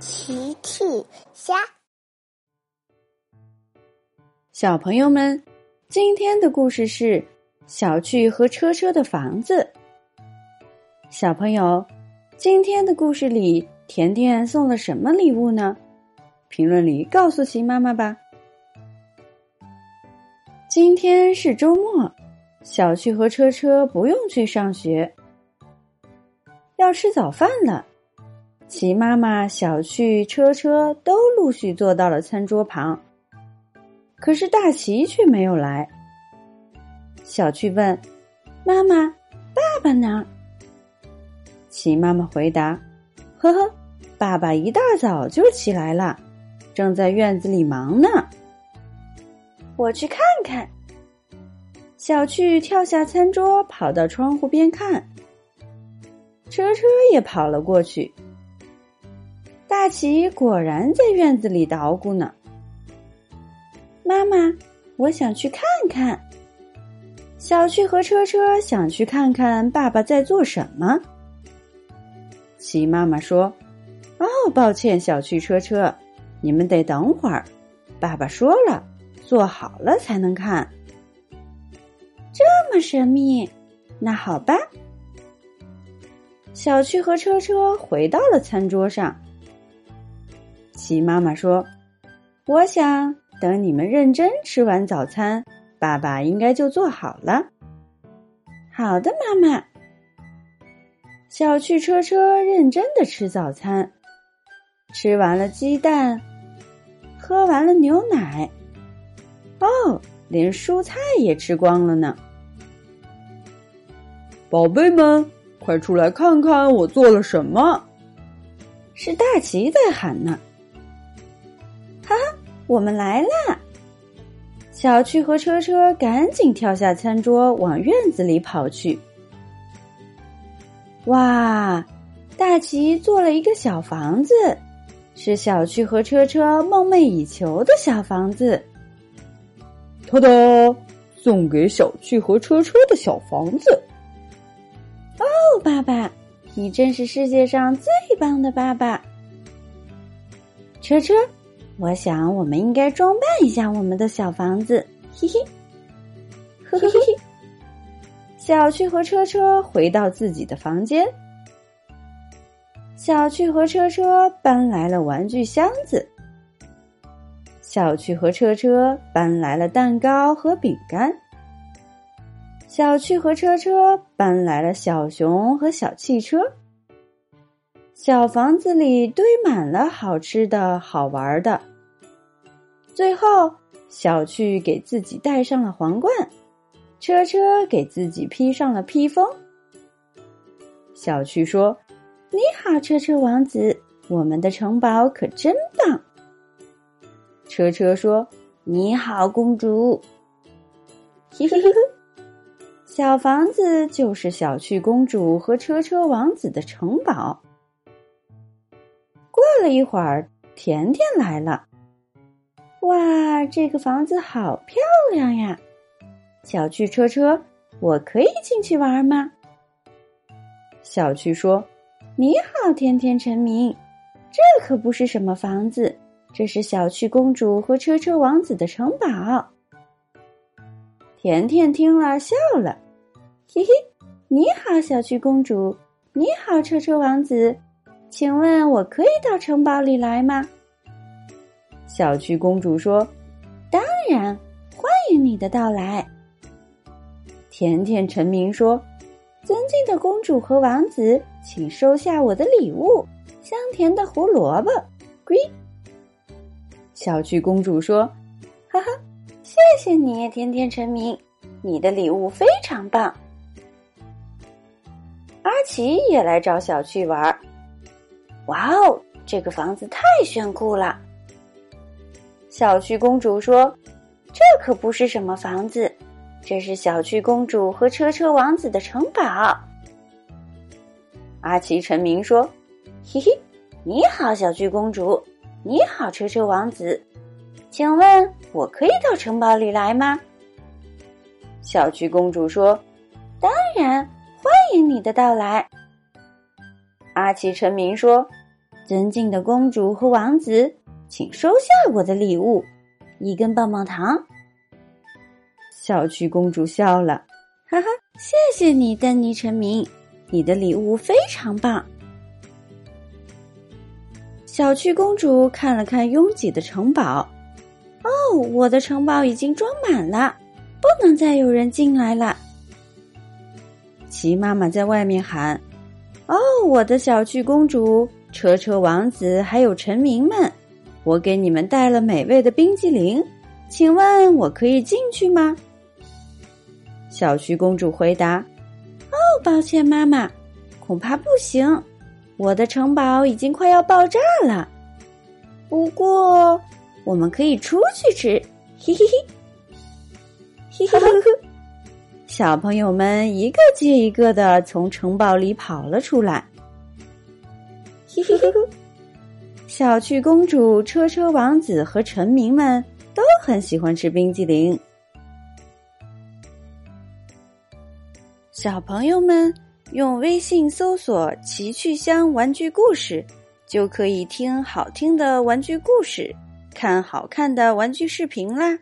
奇趣虾，小朋友们，今天的故事是小趣和车车的房子。小朋友，今天的故事里，甜甜送了什么礼物呢？评论里告诉奇妈妈吧。今天是周末，小趣和车车不用去上学，要吃早饭了。齐妈妈、小趣、车车都陆续坐到了餐桌旁，可是大齐却没有来。小趣问：“妈妈，爸爸呢？”齐妈妈回答：“呵呵，爸爸一大早就起来了，正在院子里忙呢。”我去看看。小趣跳下餐桌，跑到窗户边看。车车也跑了过去。奇果然在院子里捣鼓呢。妈妈，我想去看看。小趣和车车想去看看爸爸在做什么。奇妈妈说：“哦，抱歉，小趣、车车，你们得等会儿。爸爸说了，做好了才能看。”这么神秘，那好吧。小趣和车车回到了餐桌上。鸡妈妈说：“我想等你们认真吃完早餐，爸爸应该就做好了。”好的，妈妈。小趣车车认真的吃早餐，吃完了鸡蛋，喝完了牛奶，哦，连蔬菜也吃光了呢。宝贝们，快出来看看我做了什么！是大奇在喊呢。哈，我们来啦！小趣和车车赶紧跳下餐桌，往院子里跑去。哇，大奇做了一个小房子，是小趣和车车梦寐以求的小房子。哒哒，送给小趣和车车的小房子。哦，爸爸，你真是世界上最棒的爸爸！车车。我想，我们应该装扮一下我们的小房子，嘿嘿，呵呵嘿。小趣和车车回到自己的房间，小趣和车车搬来了玩具箱子，小趣和车车搬来了蛋糕和饼干，小趣和车车搬来了小熊和小汽车。小房子里堆满了好吃的好玩的。最后，小趣给自己戴上了皇冠，车车给自己披上了披风。小趣说：“你好，车车王子，我们的城堡可真棒。”车车说：“你好，公主。”嘿嘿嘿嘿，小房子就是小趣公主和车车王子的城堡。过了一会儿，甜甜来了。哇，这个房子好漂亮呀！小趣车车，我可以进去玩吗？小趣说：“你好，甜甜陈明，这可不是什么房子，这是小趣公主和车车王子的城堡。”甜甜听了笑了，嘿嘿，你好，小趣公主，你好，车车王子，请问我可以到城堡里来吗？小趣公主说：“当然，欢迎你的到来。”甜甜臣民说：“尊敬的公主和王子，请收下我的礼物——香甜的胡萝卜。”龟。小趣公主说：“哈哈，谢谢你，甜甜臣民，你的礼物非常棒。”阿奇也来找小趣玩儿。哇哦，这个房子太炫酷了！小趣公主说：“这可不是什么房子，这是小趣公主和车车王子的城堡。”阿奇臣民说：“嘿嘿，你好，小趣公主，你好，车车王子，请问我可以到城堡里来吗？”小趣公主说：“当然，欢迎你的到来。”阿奇臣民说：“尊敬的公主和王子，请收下我的礼物——一根棒棒糖。小趣公主笑了，哈哈，谢谢你，丹尼臣民，你的礼物非常棒。小趣公主看了看拥挤的城堡，哦，我的城堡已经装满了，不能再有人进来了。齐妈妈在外面喊：“哦，我的小趣公主、车车王子还有臣民们，我给你们带了美味的冰激凌，请问我可以进去吗？”小趣公主回答：“哦，抱歉，妈妈，恐怕不行。我的城堡已经快要爆炸了。不过，我们可以出去吃。”嘿嘿嘿，嘿嘿嘿嘿。小朋友们一个接一个的从城堡里跑了出来。小趣公主、车车王子和臣民们都很喜欢吃冰激凌。小朋友们用微信搜索“奇趣箱玩具故事”，就可以听好听的玩具故事，看好看的玩具视频啦。